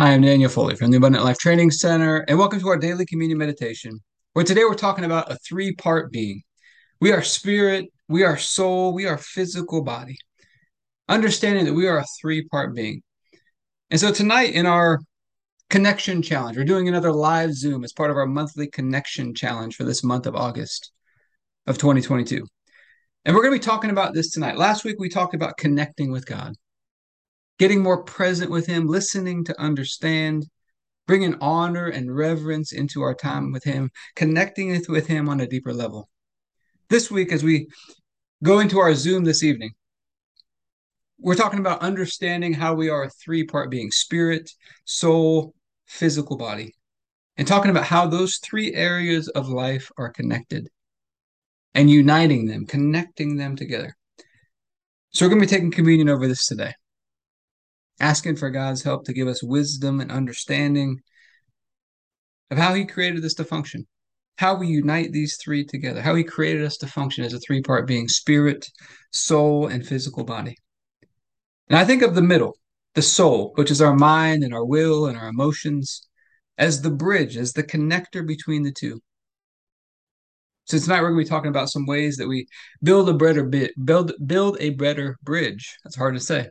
Hi, I'm Daniel Foley from the Abundant Life Training Center, and welcome to our daily communion meditation, where today we're talking about a three part being. We are spirit, we are soul, we are physical body. Understanding that we are a three part being. And so tonight in our connection challenge, we're doing another live Zoom as part of our monthly connection challenge for this month of August of 2022. And we're going to be talking about this tonight. Last week we talked about connecting with God getting more present with Him, listening to understand, bringing honor and reverence into our time with Him, connecting with Him on a deeper level. This week, as we go into our Zoom this evening, we're talking about understanding how we are a three part being spirit, soul, physical body, and talking about how those three areas of life are connected and uniting them, connecting them together. So, we're going to be taking communion over this today asking for God's help to give us wisdom and understanding of how He created this to function, how we unite these three together, how He created us to function as a three part being spirit, soul, and physical body. And I think of the middle, the soul, which is our mind and our will and our emotions, as the bridge, as the connector between the two. So tonight we're going to be talking about some ways that we build a better bit, build build a better bridge. That's hard to say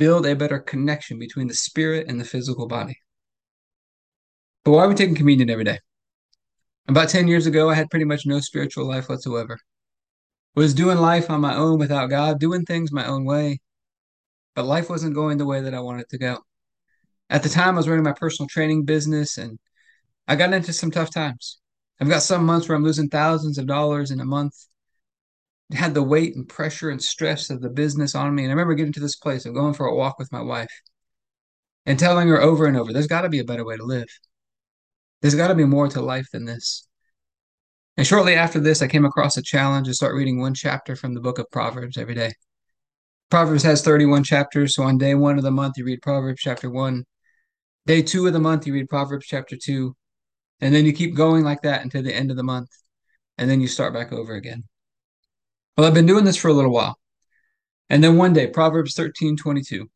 build a better connection between the spirit and the physical body. But why are we taking communion every day? About 10 years ago, I had pretty much no spiritual life whatsoever. Was doing life on my own without God, doing things my own way, but life wasn't going the way that I wanted to go. At the time, I was running my personal training business and I got into some tough times. I've got some months where I'm losing thousands of dollars in a month had the weight and pressure and stress of the business on me. And I remember getting to this place of going for a walk with my wife and telling her over and over, there's got to be a better way to live. There's got to be more to life than this. And shortly after this, I came across a challenge to start reading one chapter from the book of Proverbs every day. Proverbs has 31 chapters. So on day one of the month, you read Proverbs chapter one. Day two of the month, you read Proverbs chapter two. And then you keep going like that until the end of the month. And then you start back over again. Well, I've been doing this for a little while. And then one day, Proverbs 13 22,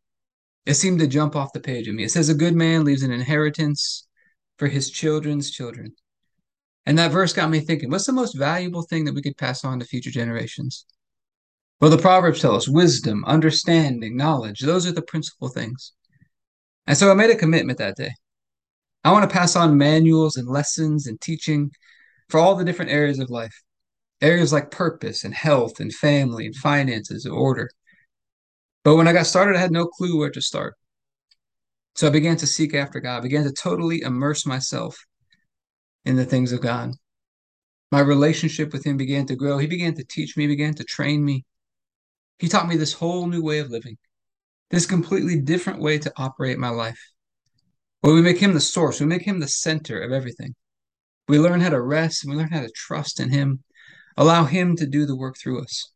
it seemed to jump off the page of me. It says, A good man leaves an inheritance for his children's children. And that verse got me thinking, what's the most valuable thing that we could pass on to future generations? Well, the Proverbs tell us wisdom, understanding, knowledge. Those are the principal things. And so I made a commitment that day. I want to pass on manuals and lessons and teaching for all the different areas of life areas like purpose and health and family and finances and order. But when I got started, I had no clue where to start. So I began to seek after God, I began to totally immerse myself in the things of God. My relationship with Him began to grow. He began to teach me, began to train me. He taught me this whole new way of living, this completely different way to operate my life. Where we make Him the source, we make Him the center of everything. We learn how to rest and we learn how to trust in Him Allow Him to do the work through us,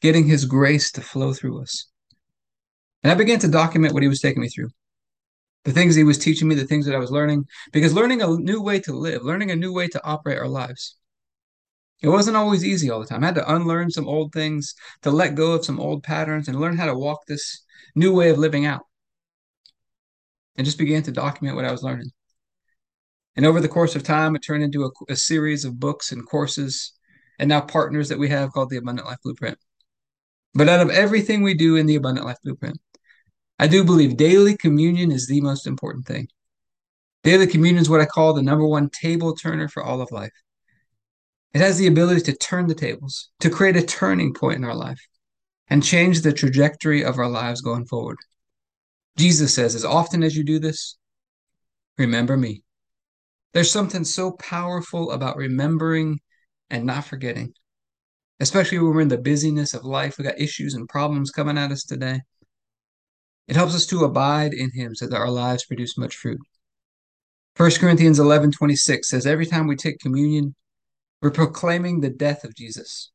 getting His grace to flow through us. And I began to document what He was taking me through, the things He was teaching me, the things that I was learning, because learning a new way to live, learning a new way to operate our lives. It wasn't always easy all the time. I had to unlearn some old things, to let go of some old patterns, and learn how to walk this new way of living out. And just began to document what I was learning. And over the course of time, it turned into a, a series of books and courses and now partners that we have called the Abundant Life Blueprint. But out of everything we do in the Abundant Life Blueprint, I do believe daily communion is the most important thing. Daily communion is what I call the number one table turner for all of life. It has the ability to turn the tables, to create a turning point in our life, and change the trajectory of our lives going forward. Jesus says, as often as you do this, remember me. There's something so powerful about remembering and not forgetting, especially when we're in the busyness of life. We got issues and problems coming at us today. It helps us to abide in Him so that our lives produce much fruit. 1 Corinthians 11 26 says, Every time we take communion, we're proclaiming the death of Jesus,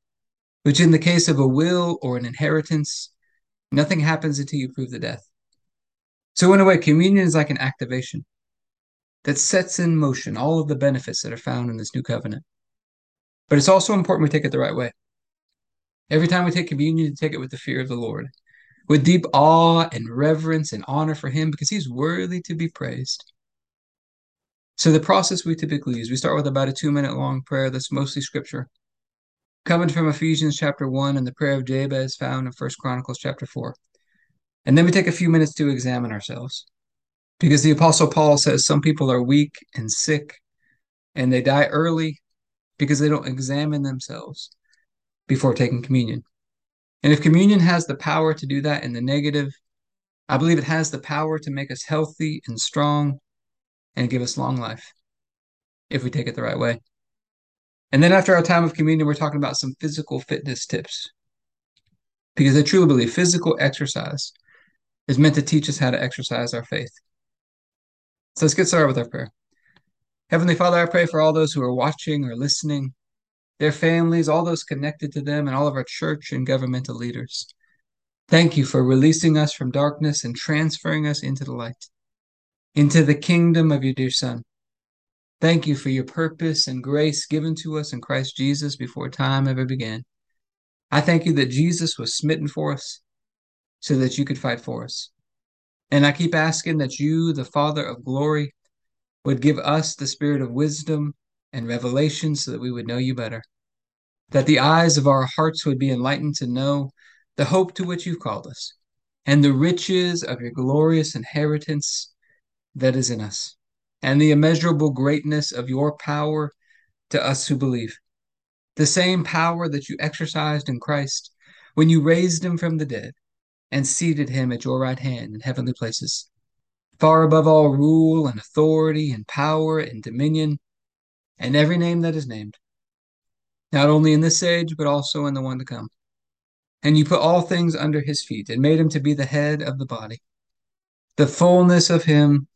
which in the case of a will or an inheritance, nothing happens until you prove the death. So, in a way, communion is like an activation that sets in motion all of the benefits that are found in this new covenant. But it's also important we take it the right way. Every time we take communion, to take it with the fear of the Lord. with deep awe and reverence and honor for him because he's worthy to be praised. So the process we typically use, we start with about a two minute long prayer that's mostly scripture. Coming from Ephesians chapter 1 and the prayer of Jabez found in First Chronicles chapter 4. And then we take a few minutes to examine ourselves. Because the Apostle Paul says some people are weak and sick and they die early because they don't examine themselves before taking communion. And if communion has the power to do that in the negative, I believe it has the power to make us healthy and strong and give us long life if we take it the right way. And then after our time of communion, we're talking about some physical fitness tips. Because I truly believe physical exercise is meant to teach us how to exercise our faith. So let's get started with our prayer. Heavenly Father, I pray for all those who are watching or listening, their families, all those connected to them, and all of our church and governmental leaders. Thank you for releasing us from darkness and transferring us into the light, into the kingdom of your dear Son. Thank you for your purpose and grace given to us in Christ Jesus before time ever began. I thank you that Jesus was smitten for us so that you could fight for us. And I keep asking that you, the Father of glory, would give us the spirit of wisdom and revelation so that we would know you better. That the eyes of our hearts would be enlightened to know the hope to which you've called us and the riches of your glorious inheritance that is in us and the immeasurable greatness of your power to us who believe. The same power that you exercised in Christ when you raised him from the dead and seated him at your right hand in heavenly places, far above all rule and authority and power and dominion and every name that is named, not only in this age, but also in the one to come. And you put all things under his feet and made him to be the head of the body, the fullness of him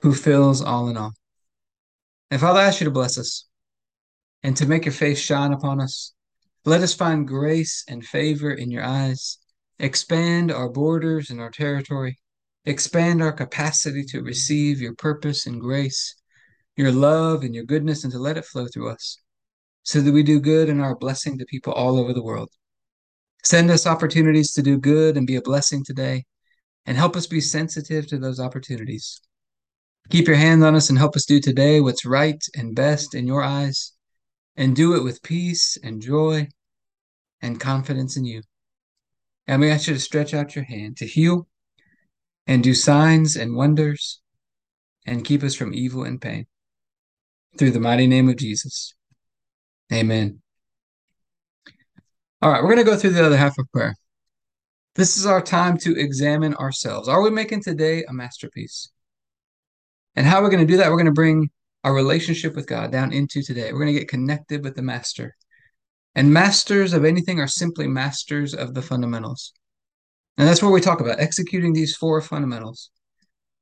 who fills all in all. And Father, I ask you to bless us and to make your face shine upon us. Let us find grace and favor in your eyes. Expand our borders and our territory. Expand our capacity to receive your purpose and grace, your love and your goodness, and to let it flow through us so that we do good and are a blessing to people all over the world. Send us opportunities to do good and be a blessing today, and help us be sensitive to those opportunities. Keep your hand on us and help us do today what's right and best in your eyes, and do it with peace and joy and confidence in you. And we ask you to stretch out your hand to heal and do signs and wonders and keep us from evil and pain. Through the mighty name of Jesus. Amen. All right, we're going to go through the other half of prayer. This is our time to examine ourselves. Are we making today a masterpiece? And how are we're going to do that, we're going to bring our relationship with God down into today. We're going to get connected with the Master. And masters of anything are simply masters of the fundamentals. And that's what we talk about executing these four fundamentals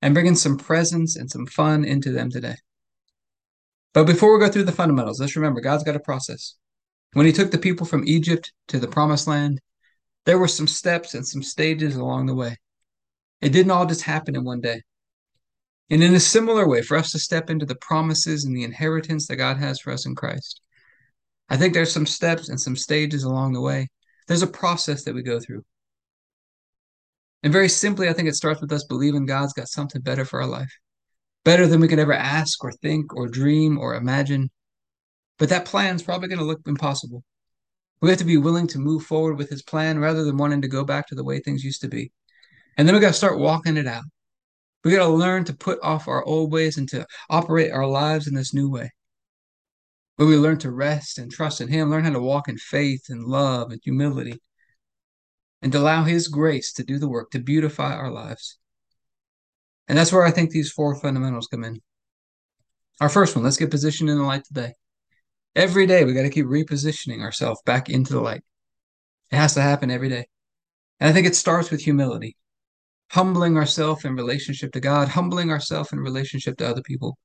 and bringing some presence and some fun into them today. But before we go through the fundamentals, let's remember God's got a process. When He took the people from Egypt to the promised land, there were some steps and some stages along the way. It didn't all just happen in one day. And in a similar way, for us to step into the promises and the inheritance that God has for us in Christ, I think there's some steps and some stages along the way. There's a process that we go through. And very simply, I think it starts with us believing God's got something better for our life, better than we could ever ask or think or dream or imagine. But that plan's probably going to look impossible. We have to be willing to move forward with his plan rather than wanting to go back to the way things used to be. And then we got to start walking it out. We got to learn to put off our old ways and to operate our lives in this new way. Where we learn to rest and trust in Him, learn how to walk in faith and love and humility, and allow His grace to do the work, to beautify our lives. And that's where I think these four fundamentals come in. Our first one, let's get positioned in the light today. Every day, we got to keep repositioning ourselves back into the light. It has to happen every day. And I think it starts with humility humbling ourselves in relationship to God, humbling ourselves in relationship to other people.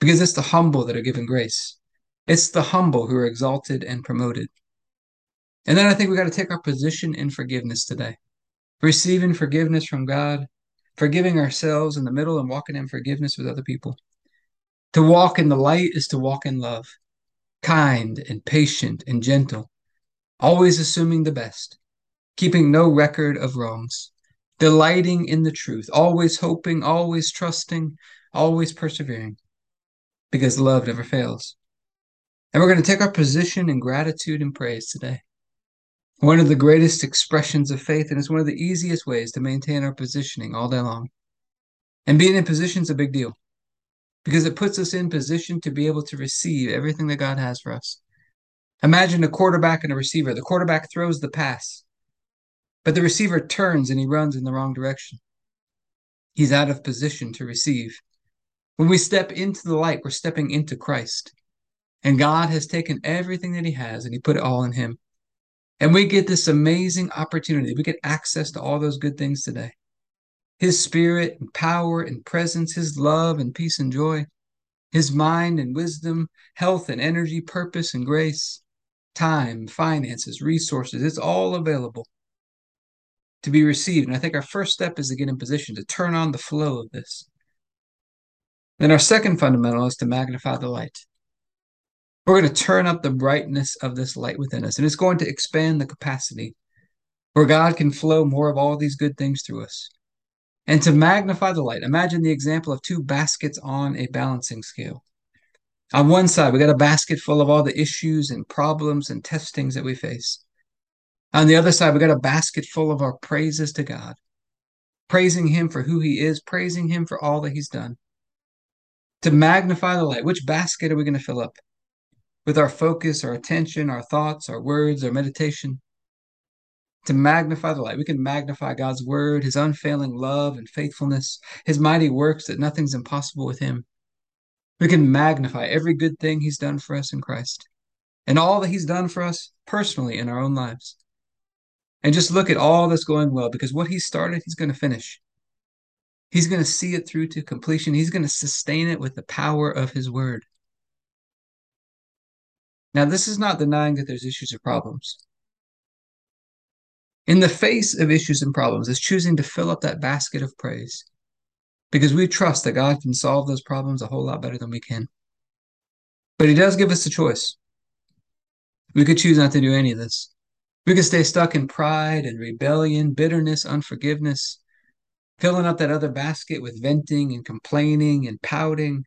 Because it's the humble that are given grace. It's the humble who are exalted and promoted. And then I think we got to take our position in forgiveness today. Receiving forgiveness from God, forgiving ourselves in the middle and walking in forgiveness with other people. To walk in the light is to walk in love, kind and patient and gentle, always assuming the best, keeping no record of wrongs, delighting in the truth, always hoping, always trusting, always persevering, because love never fails. And we're going to take our position in gratitude and praise today. One of the greatest expressions of faith, and it's one of the easiest ways to maintain our positioning all day long. And being in position is a big deal because it puts us in position to be able to receive everything that God has for us. Imagine a quarterback and a receiver. The quarterback throws the pass, but the receiver turns and he runs in the wrong direction. He's out of position to receive. When we step into the light, we're stepping into Christ. And God has taken everything that He has and He put it all in Him. And we get this amazing opportunity. We get access to all those good things today. His spirit and power and presence, His love and peace and joy, His mind and wisdom, health and energy, purpose and grace, time, finances, resources. It's all available to be received. And I think our first step is to get in position to turn on the flow of this. Then our second fundamental is to magnify the light. We're going to turn up the brightness of this light within us, and it's going to expand the capacity where God can flow more of all these good things through us. And to magnify the light, imagine the example of two baskets on a balancing scale. On one side, we got a basket full of all the issues and problems and testings that we face. On the other side, we got a basket full of our praises to God, praising Him for who He is, praising Him for all that He's done. To magnify the light, which basket are we going to fill up? With our focus, our attention, our thoughts, our words, our meditation, to magnify the light. We can magnify God's word, his unfailing love and faithfulness, his mighty works that nothing's impossible with him. We can magnify every good thing he's done for us in Christ and all that he's done for us personally in our own lives. And just look at all that's going well because what he started, he's going to finish. He's going to see it through to completion. He's going to sustain it with the power of his word. Now, this is not denying that there's issues or problems. In the face of issues and problems, is choosing to fill up that basket of praise because we trust that God can solve those problems a whole lot better than we can. But He does give us a choice. We could choose not to do any of this. We could stay stuck in pride and rebellion, bitterness, unforgiveness, filling up that other basket with venting and complaining and pouting,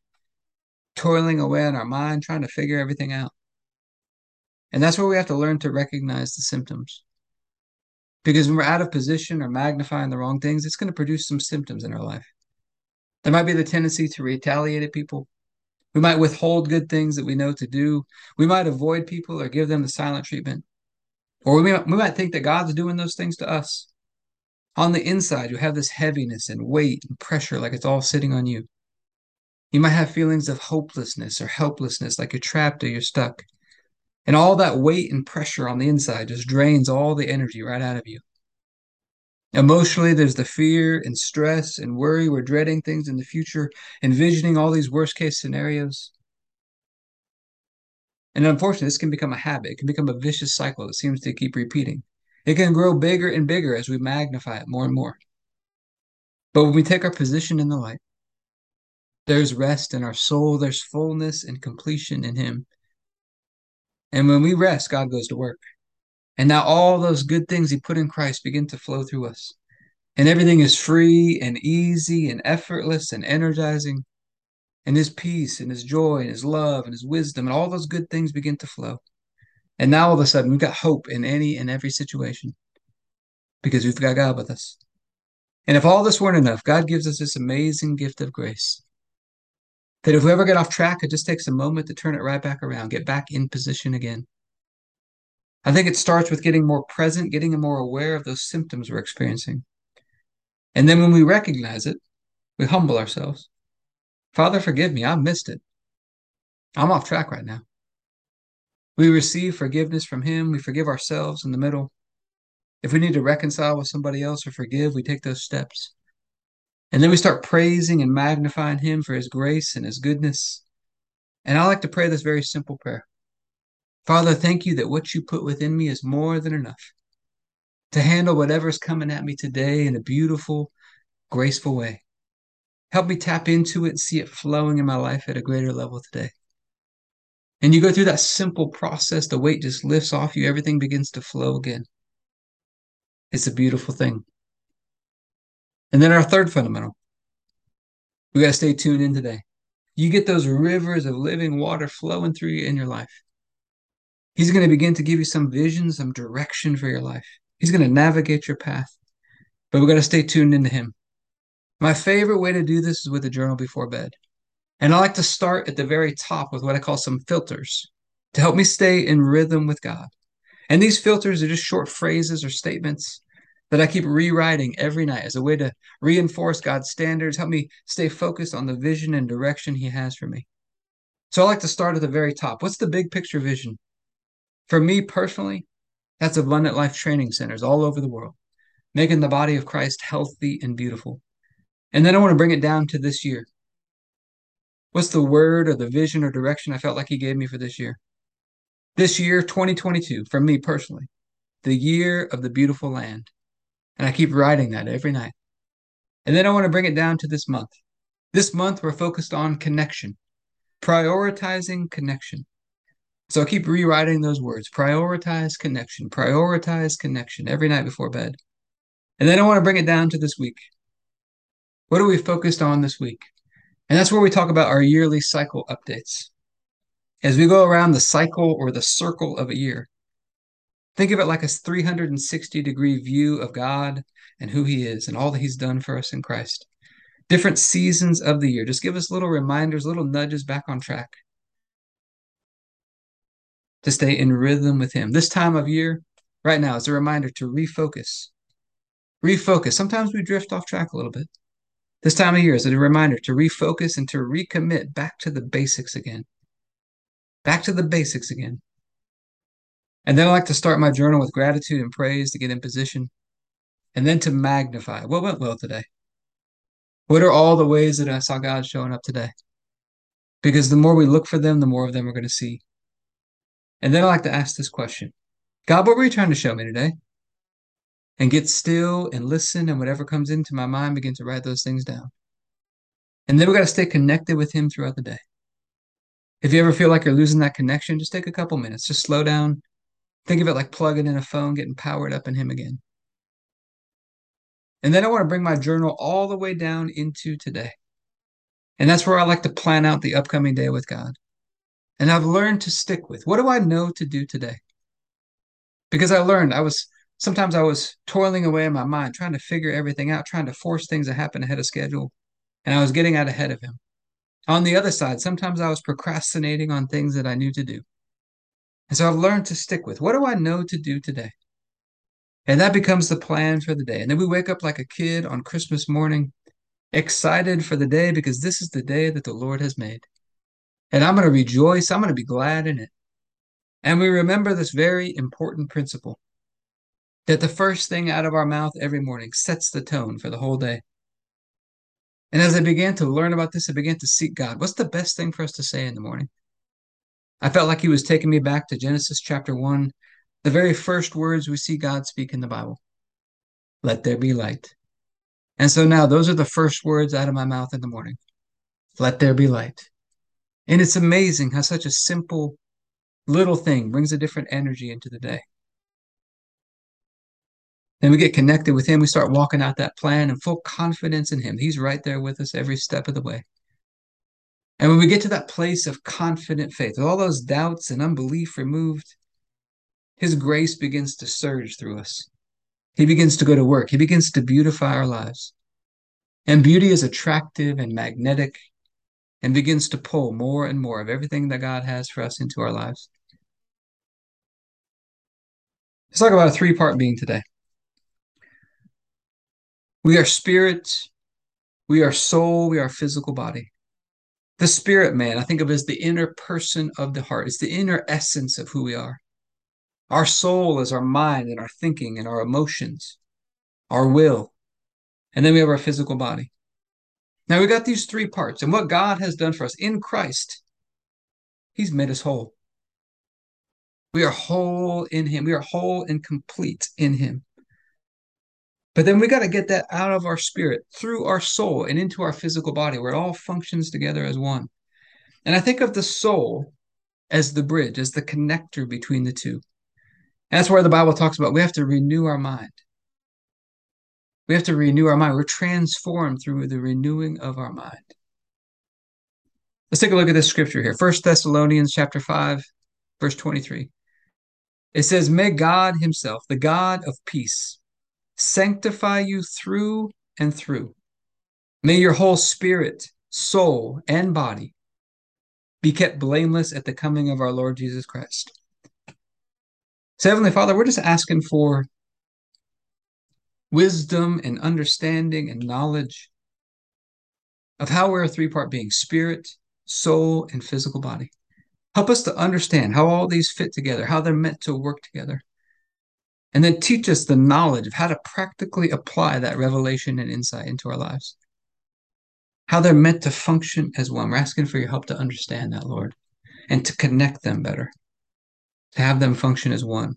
toiling away on our mind, trying to figure everything out. And that's where we have to learn to recognize the symptoms. Because when we're out of position or magnifying the wrong things, it's going to produce some symptoms in our life. There might be the tendency to retaliate at people. We might withhold good things that we know to do. We might avoid people or give them the silent treatment. Or we might, we might think that God's doing those things to us. On the inside, you have this heaviness and weight and pressure like it's all sitting on you. You might have feelings of hopelessness or helplessness, like you're trapped or you're stuck. And all that weight and pressure on the inside just drains all the energy right out of you. Emotionally, there's the fear and stress and worry. We're dreading things in the future, envisioning all these worst case scenarios. And unfortunately, this can become a habit. It can become a vicious cycle that seems to keep repeating. It can grow bigger and bigger as we magnify it more and more. But when we take our position in the light, there's rest in our soul, there's fullness and completion in Him. And when we rest, God goes to work. And now all those good things He put in Christ begin to flow through us. And everything is free and easy and effortless and energizing. And His peace and His joy and His love and His wisdom and all those good things begin to flow. And now all of a sudden we've got hope in any and every situation because we've got God with us. And if all this weren't enough, God gives us this amazing gift of grace that if we ever get off track, it just takes a moment to turn it right back around, get back in position again. I think it starts with getting more present, getting more aware of those symptoms we're experiencing. And then when we recognize it, we humble ourselves. Father, forgive me. I missed it. I'm off track right now. We receive forgiveness from Him. We forgive ourselves in the middle. If we need to reconcile with somebody else or forgive, we take those steps. And then we start praising and magnifying Him for His grace and His goodness. And I like to pray this very simple prayer Father, thank you that what you put within me is more than enough to handle whatever's coming at me today in a beautiful, graceful way. Help me tap into it and see it flowing in my life at a greater level today. And you go through that simple process, the weight just lifts off you, everything begins to flow again. It's a beautiful thing. And then our third fundamental we got to stay tuned in today. You get those rivers of living water flowing through you in your life. He's going to begin to give you some vision, some direction for your life. He's going to navigate your path. But we got to stay tuned into Him. My favorite way to do this is with a journal before bed. And I like to start at the very top with what I call some filters to help me stay in rhythm with God. And these filters are just short phrases or statements that I keep rewriting every night as a way to reinforce God's standards, help me stay focused on the vision and direction He has for me. So I like to start at the very top. What's the big picture vision? For me personally, that's abundant life training centers all over the world, making the body of Christ healthy and beautiful. And then I want to bring it down to this year. What's the word or the vision or direction I felt like He gave me for this year? This year, 2022, for me personally, the year of the beautiful land. And I keep writing that every night. And then I want to bring it down to this month. This month, we're focused on connection, prioritizing connection. So I keep rewriting those words prioritize connection, prioritize connection every night before bed. And then I want to bring it down to this week. What are we focused on this week? And that's where we talk about our yearly cycle updates. As we go around the cycle or the circle of a year, think of it like a 360 degree view of God and who He is and all that He's done for us in Christ. Different seasons of the year. Just give us little reminders, little nudges back on track to stay in rhythm with Him. This time of year, right now, is a reminder to refocus. Refocus. Sometimes we drift off track a little bit. This time of year is a reminder to refocus and to recommit back to the basics again back to the basics again. And then I like to start my journal with gratitude and praise to get in position, and then to magnify what went well today. What are all the ways that I saw God showing up today? Because the more we look for them, the more of them we're going to see. And then I like to ask this question God, what were you trying to show me today? And get still and listen, and whatever comes into my mind, begin to write those things down. And then we got to stay connected with Him throughout the day. If you ever feel like you're losing that connection, just take a couple minutes, just slow down. Think of it like plugging in a phone, getting powered up in Him again. And then I want to bring my journal all the way down into today. And that's where I like to plan out the upcoming day with God. And I've learned to stick with what do I know to do today? Because I learned I was sometimes I was toiling away in my mind, trying to figure everything out, trying to force things to happen ahead of schedule. And I was getting out ahead of Him. On the other side, sometimes I was procrastinating on things that I knew to do. And so I've learned to stick with what do I know to do today? And that becomes the plan for the day. And then we wake up like a kid on Christmas morning, excited for the day because this is the day that the Lord has made. And I'm going to rejoice, I'm going to be glad in it. And we remember this very important principle that the first thing out of our mouth every morning sets the tone for the whole day. And as I began to learn about this, I began to seek God. What's the best thing for us to say in the morning? I felt like He was taking me back to Genesis chapter 1, the very first words we see God speak in the Bible Let there be light. And so now those are the first words out of my mouth in the morning Let there be light. And it's amazing how such a simple little thing brings a different energy into the day. Then we get connected with Him. We start walking out that plan and full confidence in Him. He's right there with us every step of the way. And when we get to that place of confident faith, with all those doubts and unbelief removed, His grace begins to surge through us. He begins to go to work. He begins to beautify our lives. And beauty is attractive and magnetic and begins to pull more and more of everything that God has for us into our lives. Let's talk about a three part being today. We are spirit, we are soul, we are physical body. The spirit man, I think of as the inner person of the heart. It's the inner essence of who we are. Our soul is our mind and our thinking and our emotions, our will. And then we have our physical body. Now we got these three parts, and what God has done for us in Christ, He's made us whole. We are whole in Him. We are whole and complete in Him. But then we got to get that out of our spirit through our soul and into our physical body where it all functions together as one. And I think of the soul as the bridge, as the connector between the two. And that's where the Bible talks about we have to renew our mind. We have to renew our mind. We're transformed through the renewing of our mind. Let's take a look at this scripture here. First Thessalonians chapter 5, verse 23. It says, May God Himself, the God of peace, sanctify you through and through. May your whole spirit, soul, and body be kept blameless at the coming of our Lord Jesus Christ. So, Heavenly Father, we're just asking for wisdom and understanding and knowledge of how we're a three part being spirit, soul, and physical body. Help us to understand how all these fit together, how they're meant to work together. And then teach us the knowledge of how to practically apply that revelation and insight into our lives. How they're meant to function as one. We're asking for your help to understand that, Lord, and to connect them better, to have them function as one.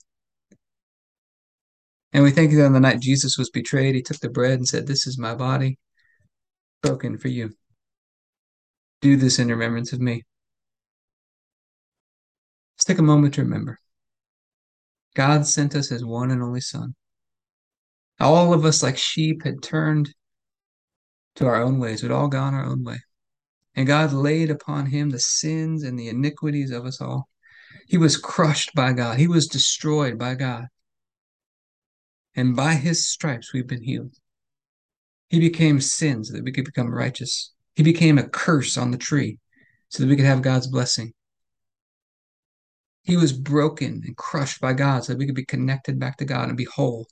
And we thank you that on the night Jesus was betrayed, he took the bread and said, This is my body broken for you. Do this in remembrance of me. Let's take a moment to remember. God sent us his one and only Son. All of us, like sheep, had turned to our own ways. We'd all gone our own way. And God laid upon him the sins and the iniquities of us all. He was crushed by God, he was destroyed by God. And by his stripes, we've been healed. He became sin so that we could become righteous. He became a curse on the tree so that we could have God's blessing. He was broken and crushed by God so that we could be connected back to God and be whole.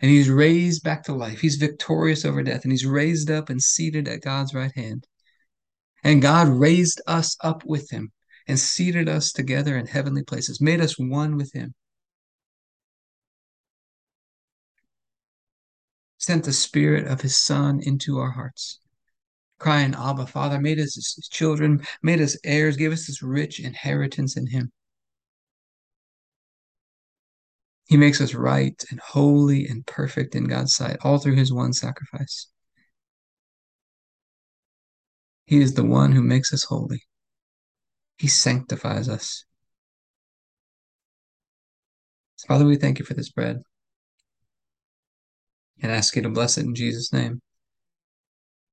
And he's raised back to life. He's victorious over death and he's raised up and seated at God's right hand. And God raised us up with him and seated us together in heavenly places, made us one with him. Sent the spirit of his son into our hearts crying, Abba, Father, made us his children, made us heirs, gave us this rich inheritance in him. He makes us right and holy and perfect in God's sight, all through his one sacrifice. He is the one who makes us holy. He sanctifies us. Father, we thank you for this bread and ask you to bless it in Jesus' name.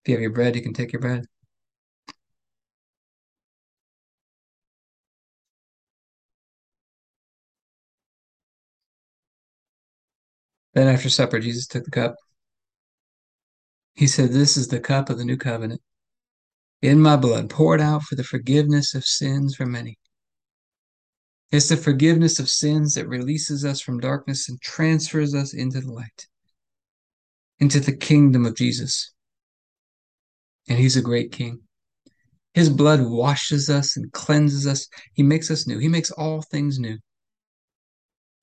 If you have your bread, you can take your bread. Then after supper, Jesus took the cup. He said, This is the cup of the new covenant in my blood, poured out for the forgiveness of sins for many. It's the forgiveness of sins that releases us from darkness and transfers us into the light, into the kingdom of Jesus and he's a great king. His blood washes us and cleanses us. He makes us new. He makes all things new.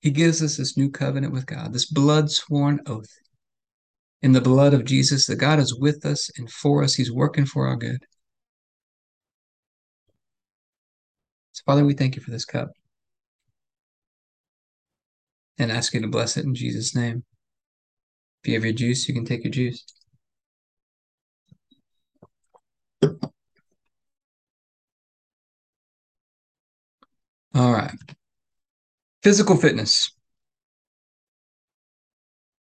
He gives us this new covenant with God, this blood sworn oath. In the blood of Jesus, that God is with us and for us. He's working for our good. So, Father, we thank you for this cup and ask you to bless it in Jesus' name. If you have your juice, you can take your juice. All right. Physical fitness.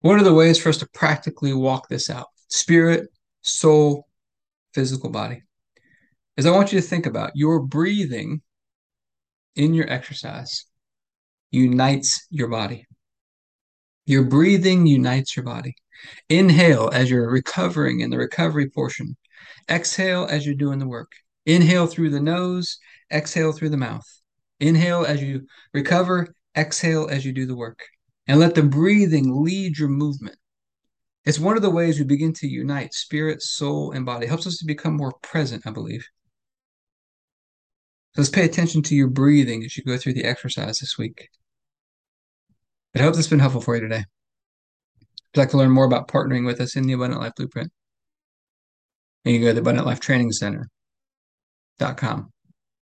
What are the ways for us to practically walk this out? Spirit, soul, physical body. Is I want you to think about your breathing in your exercise unites your body. Your breathing unites your body. Inhale as you're recovering in the recovery portion. Exhale as you're doing the work. Inhale through the nose, exhale through the mouth. Inhale as you recover, exhale as you do the work. And let the breathing lead your movement. It's one of the ways we begin to unite spirit, soul, and body. It helps us to become more present, I believe. So let's pay attention to your breathing as you go through the exercise this week. I hope this has been helpful for you today. If you'd like to learn more about partnering with us in the Abundant Life Blueprint, you go to the Abundant Life Training Center.com.